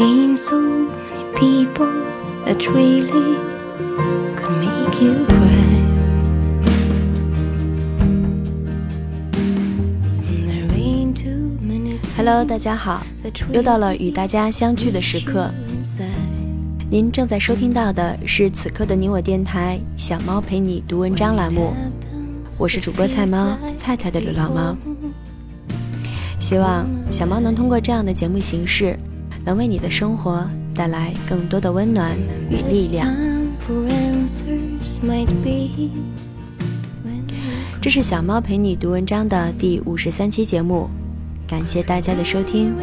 ain't so people that really could make you cry. Hello，大家好，又到了与大家相聚的时刻。您正在收听到的是此刻的你我电台《小猫陪你读文章》栏目，我是主播菜猫菜菜的流浪猫。希望小猫能通过这样的节目形式，能为你的生活带来更多的温暖与力量。这是小猫陪你读文章的第五十三期节目，感谢大家的收听。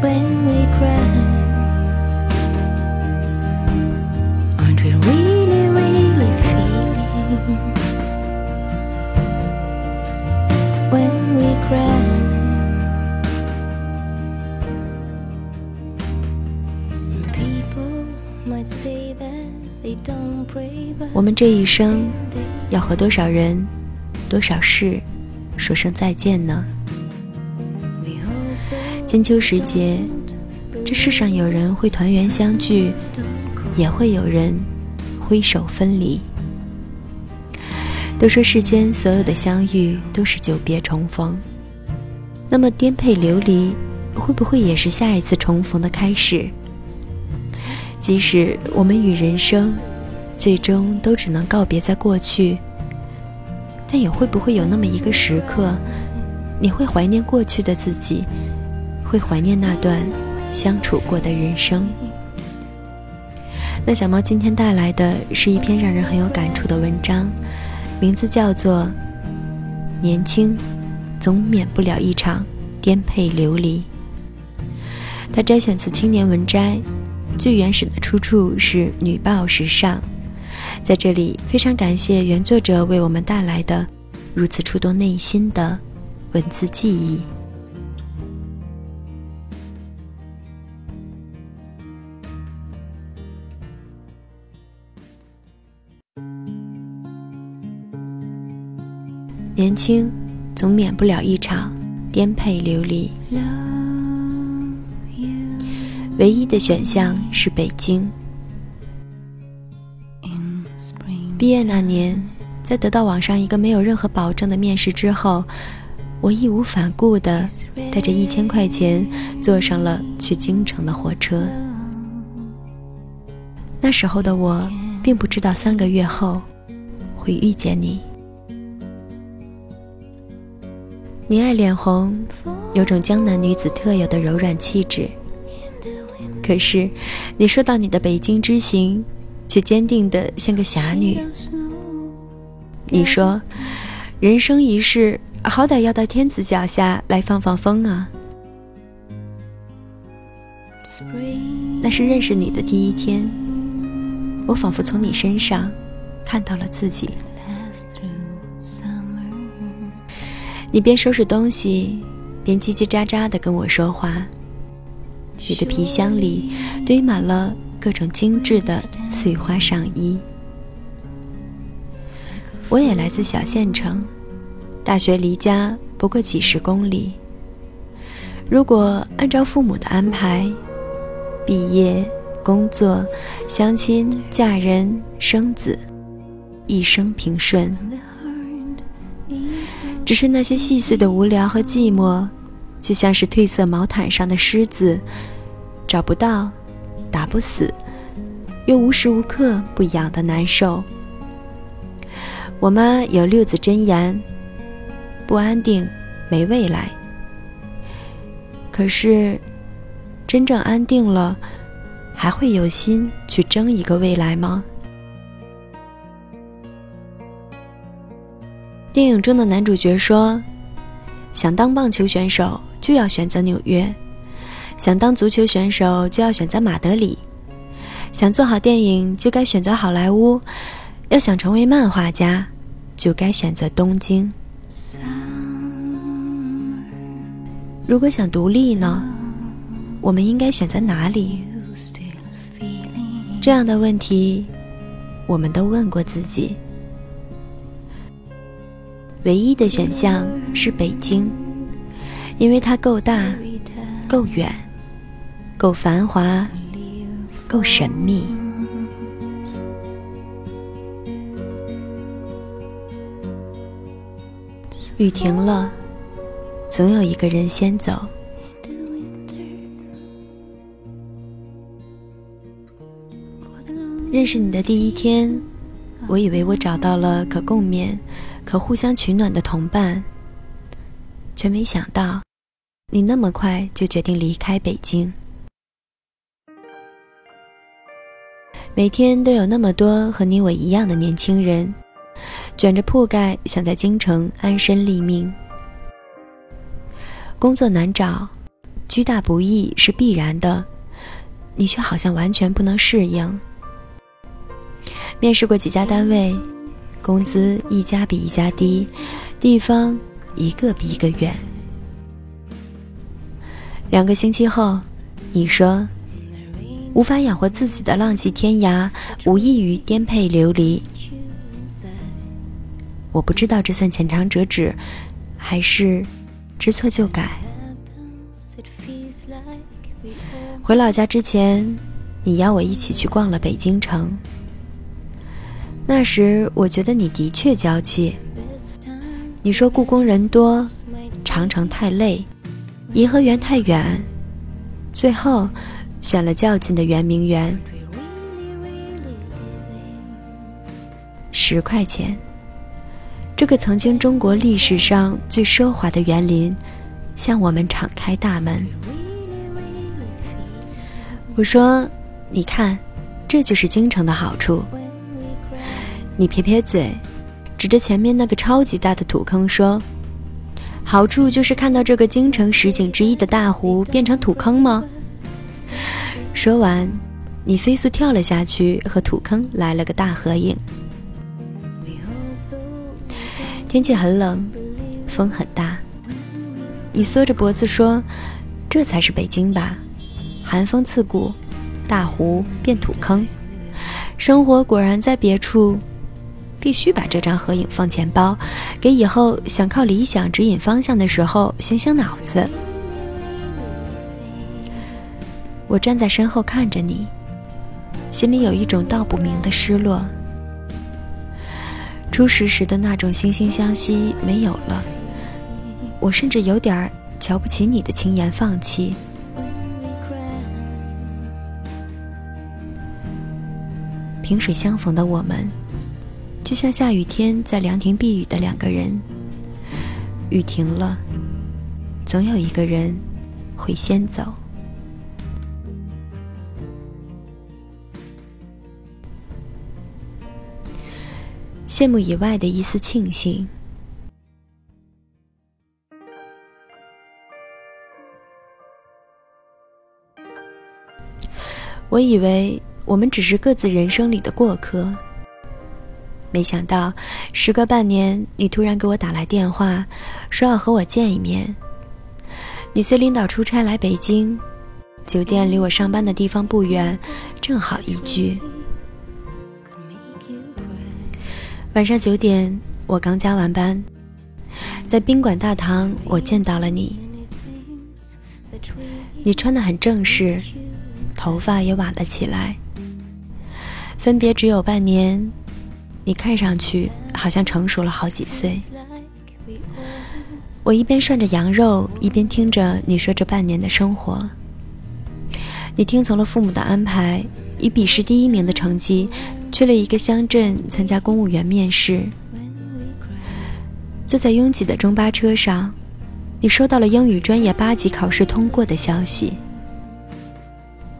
When we cry, 这一生要和多少人、多少事说声再见呢？金秋时节，这世上有人会团圆相聚，也会有人挥手分离。都说世间所有的相遇都是久别重逢，那么颠沛流离，会不会也是下一次重逢的开始？即使我们与人生最终都只能告别在过去，但也会不会有那么一个时刻，你会怀念过去的自己？会怀念那段相处过的人生。那小猫今天带来的是一篇让人很有感触的文章，名字叫做《年轻总免不了一场颠沛流离》。它摘选自《青年文摘》，最原始的出处是《女报时尚》。在这里，非常感谢原作者为我们带来的如此触动内心的文字记忆。年轻，总免不了一场颠沛流离。唯一的选项是北京。毕业那年，在得到网上一个没有任何保证的面试之后，我义无反顾地带着一千块钱坐上了去京城的火车。那时候的我，并不知道三个月后会遇见你。你爱脸红，有种江南女子特有的柔软气质。可是，你说到你的北京之行，却坚定的像个侠女。你说，人生一世，好歹要到天子脚下来放放风啊！那是认识你的第一天，我仿佛从你身上看到了自己。你边收拾东西，边叽叽喳喳的跟我说话。你的皮箱里堆满了各种精致的碎花上衣。我也来自小县城，大学离家不过几十公里。如果按照父母的安排，毕业、工作、相亲、嫁人、生子，一生平顺。只是那些细碎的无聊和寂寞，就像是褪色毛毯上的虱子，找不到，打不死，又无时无刻不痒的难受。我妈有六字真言：不安定，没未来。可是，真正安定了，还会有心去争一个未来吗？电影中的男主角说：“想当棒球选手就要选择纽约，想当足球选手就要选择马德里，想做好电影就该选择好莱坞，要想成为漫画家，就该选择东京。如果想独立呢？我们应该选择哪里？这样的问题，我们都问过自己。唯一的选项是北京，因为它够大、够远、够繁华、够神秘。雨停了，总有一个人先走。认识你的第一天，我以为我找到了可共勉、可互相取暖的同伴，却没想到，你那么快就决定离开北京。每天都有那么多和你我一样的年轻人，卷着铺盖想在京城安身立命。工作难找，居大不易是必然的，你却好像完全不能适应。面试过几家单位，工资一家比一家低，地方一个比一个远。两个星期后，你说无法养活自己的浪迹天涯，无异于颠沛流离。我不知道这算浅尝辄止，还是知错就改。回老家之前，你邀我一起去逛了北京城。那时我觉得你的确娇气。你说故宫人多，长城太累，颐和园太远，最后选了较近的圆明园。十块钱，这个曾经中国历史上最奢华的园林，向我们敞开大门。我说：“你看，这就是京城的好处。”你撇撇嘴，指着前面那个超级大的土坑说：“好处就是看到这个京城十景之一的大湖变成土坑吗？”说完，你飞速跳了下去，和土坑来了个大合影。天气很冷，风很大。你缩着脖子说：“这才是北京吧？寒风刺骨，大湖变土坑，生活果然在别处。”必须把这张合影放钱包，给以后想靠理想指引方向的时候醒醒脑子。我站在身后看着你，心里有一种道不明的失落。初识时的那种惺惺相惜没有了，我甚至有点瞧不起你的轻言放弃。萍水相逢的我们。就像下雨天在凉亭避雨的两个人，雨停了，总有一个人会先走。羡慕以外的一丝庆幸，我以为我们只是各自人生里的过客。没想到，时隔半年，你突然给我打来电话，说要和我见一面。你随领导出差来北京，酒店离我上班的地方不远，正好一聚。晚上九点，我刚加完班，在宾馆大堂，我见到了你。你穿得很正式，头发也挽了起来。分别只有半年。你看上去好像成熟了好几岁。我一边涮着羊肉，一边听着你说这半年的生活。你听从了父母的安排，以笔试第一名的成绩去了一个乡镇参加公务员面试。坐在拥挤的中巴车上，你收到了英语专业八级考试通过的消息。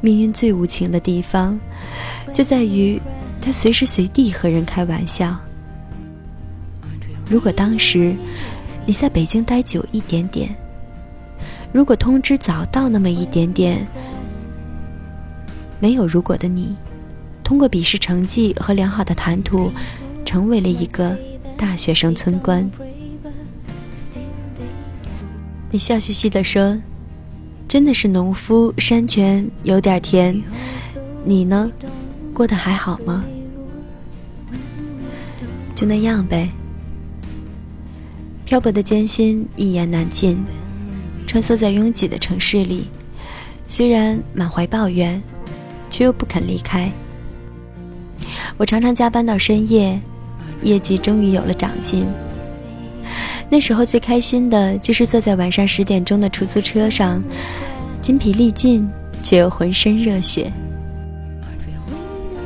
命运最无情的地方，就在于。他随时随地和人开玩笑。如果当时你在北京待久一点点，如果通知早到那么一点点，没有如果的你，通过笔试成绩和良好的谈吐，成为了一个大学生村官。你笑嘻嘻地说：“真的是农夫山泉有点甜。”你呢，过得还好吗？就那样呗。漂泊的艰辛一言难尽，穿梭在拥挤的城市里，虽然满怀抱怨，却又不肯离开。我常常加班到深夜，业绩终于有了长进。那时候最开心的就是坐在晚上十点钟的出租车上，筋疲力尽却又浑身热血。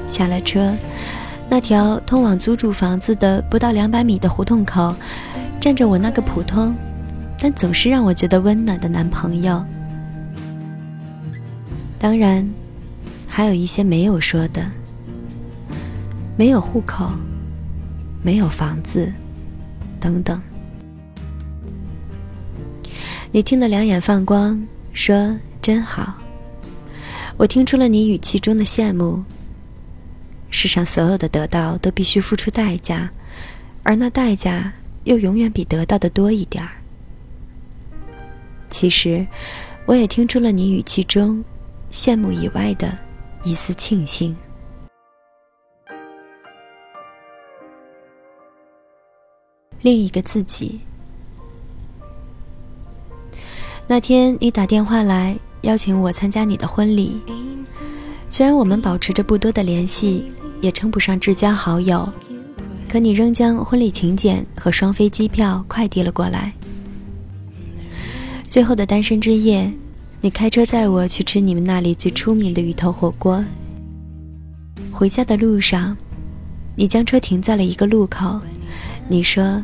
下了车，那条通往租住房子的不到两百米的胡同口，站着我那个普通，但总是让我觉得温暖的男朋友。当然，还有一些没有说的。没有户口，没有房子，等等。你听得两眼放光，说真好。我听出了你语气中的羡慕。世上所有的得到都必须付出代价，而那代价又永远比得到的多一点儿。其实，我也听出了你语气中羡慕以外的一丝庆幸。另一个自己。那天你打电话来邀请我参加你的婚礼，虽然我们保持着不多的联系，也称不上至交好友，可你仍将婚礼请柬和双飞机票快递了过来。最后的单身之夜，你开车载我去吃你们那里最出名的鱼头火锅。回家的路上，你将车停在了一个路口。你说：“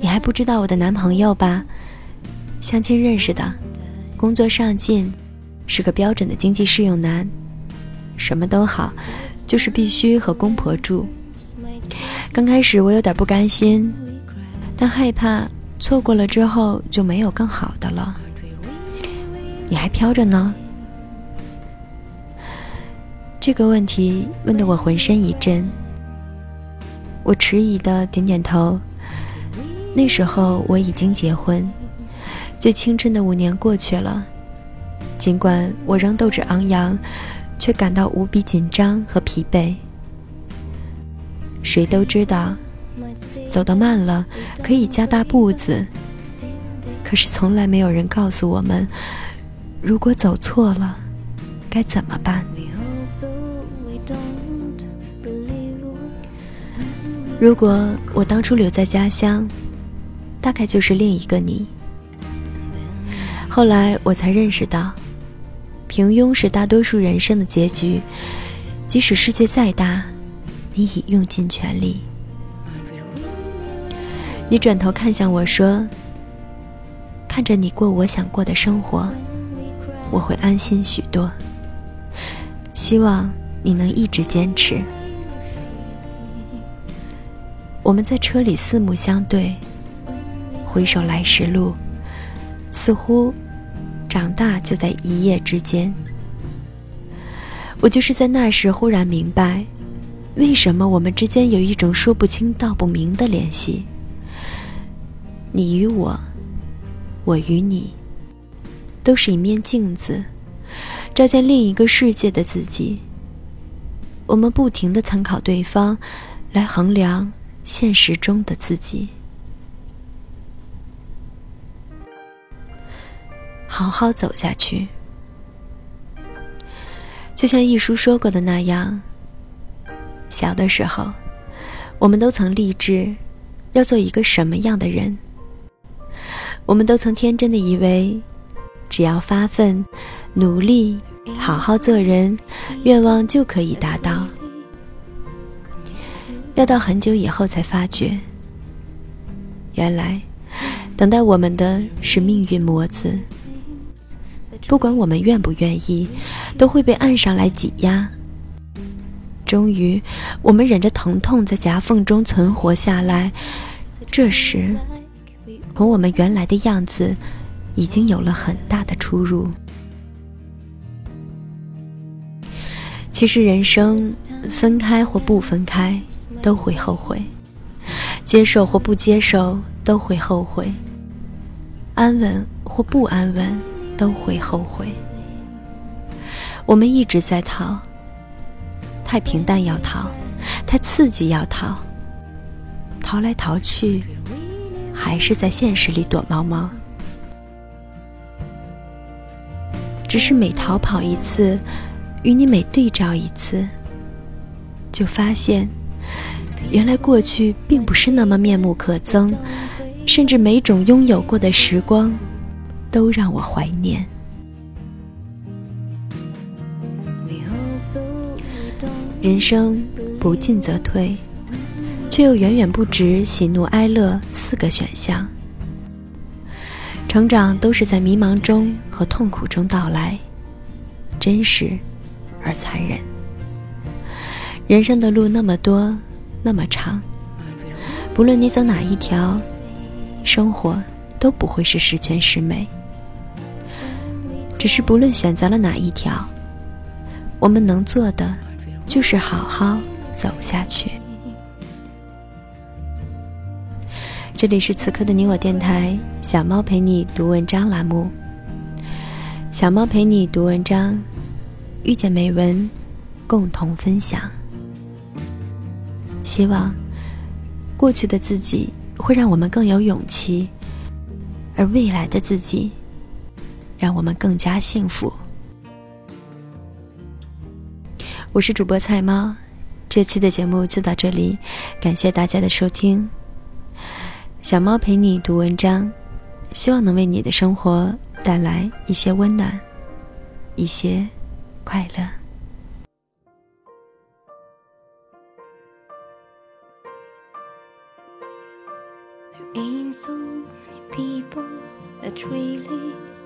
你还不知道我的男朋友吧？相亲认识的，工作上进，是个标准的经济适用男，什么都好，就是必须和公婆住。刚开始我有点不甘心，但害怕错过了之后就没有更好的了。你还飘着呢？这个问题问得我浑身一震。”我迟疑的点点头。那时候我已经结婚，最青春的五年过去了。尽管我仍斗志昂扬，却感到无比紧张和疲惫。谁都知道，走得慢了可以加大步子，可是从来没有人告诉我们，如果走错了，该怎么办。如果我当初留在家乡，大概就是另一个你。后来我才认识到，平庸是大多数人生的结局。即使世界再大，你已用尽全力。你转头看向我说：“看着你过我想过的生活，我会安心许多。希望你能一直坚持。”我们在车里四目相对，回首来时路，似乎长大就在一夜之间。我就是在那时忽然明白，为什么我们之间有一种说不清道不明的联系。你与我，我与你，都是一面镜子，照见另一个世界的自己。我们不停的参考对方，来衡量。现实中的自己，好好走下去。就像一书说过的那样，小的时候，我们都曾立志要做一个什么样的人？我们都曾天真的以为，只要发奋、努力、好好做人，愿望就可以达到。要到很久以后才发觉，原来等待我们的是命运磨子。不管我们愿不愿意，都会被按上来挤压。终于，我们忍着疼痛在夹缝中存活下来。这时，和我们原来的样子已经有了很大的出入。其实，人生分开或不分开。都会后悔，接受或不接受都会后悔，安稳或不安稳都会后悔。我们一直在逃，太平淡要逃，太刺激要逃，逃来逃去，还是在现实里躲猫猫。只是每逃跑一次，与你每对照一次，就发现，原来过去并不是那么面目可憎，甚至每种拥有过的时光，都让我怀念。人生不进则退，却又远远不止喜怒哀乐四个选项。成长都是在迷茫中和痛苦中到来，真实而残忍。人生的路那么多，那么长，不论你走哪一条，生活都不会是十全十美。只是不论选择了哪一条，我们能做的。就是好好走下去。这里是此刻的你我电台，小猫陪你读文章栏目。小猫陪你读文章，遇见美文，共同分享。希望过去的自己会让我们更有勇气，而未来的自己，让我们更加幸福。我是主播菜猫，这期的节目就到这里，感谢大家的收听。小猫陪你读文章，希望能为你的生活带来一些温暖，一些快乐。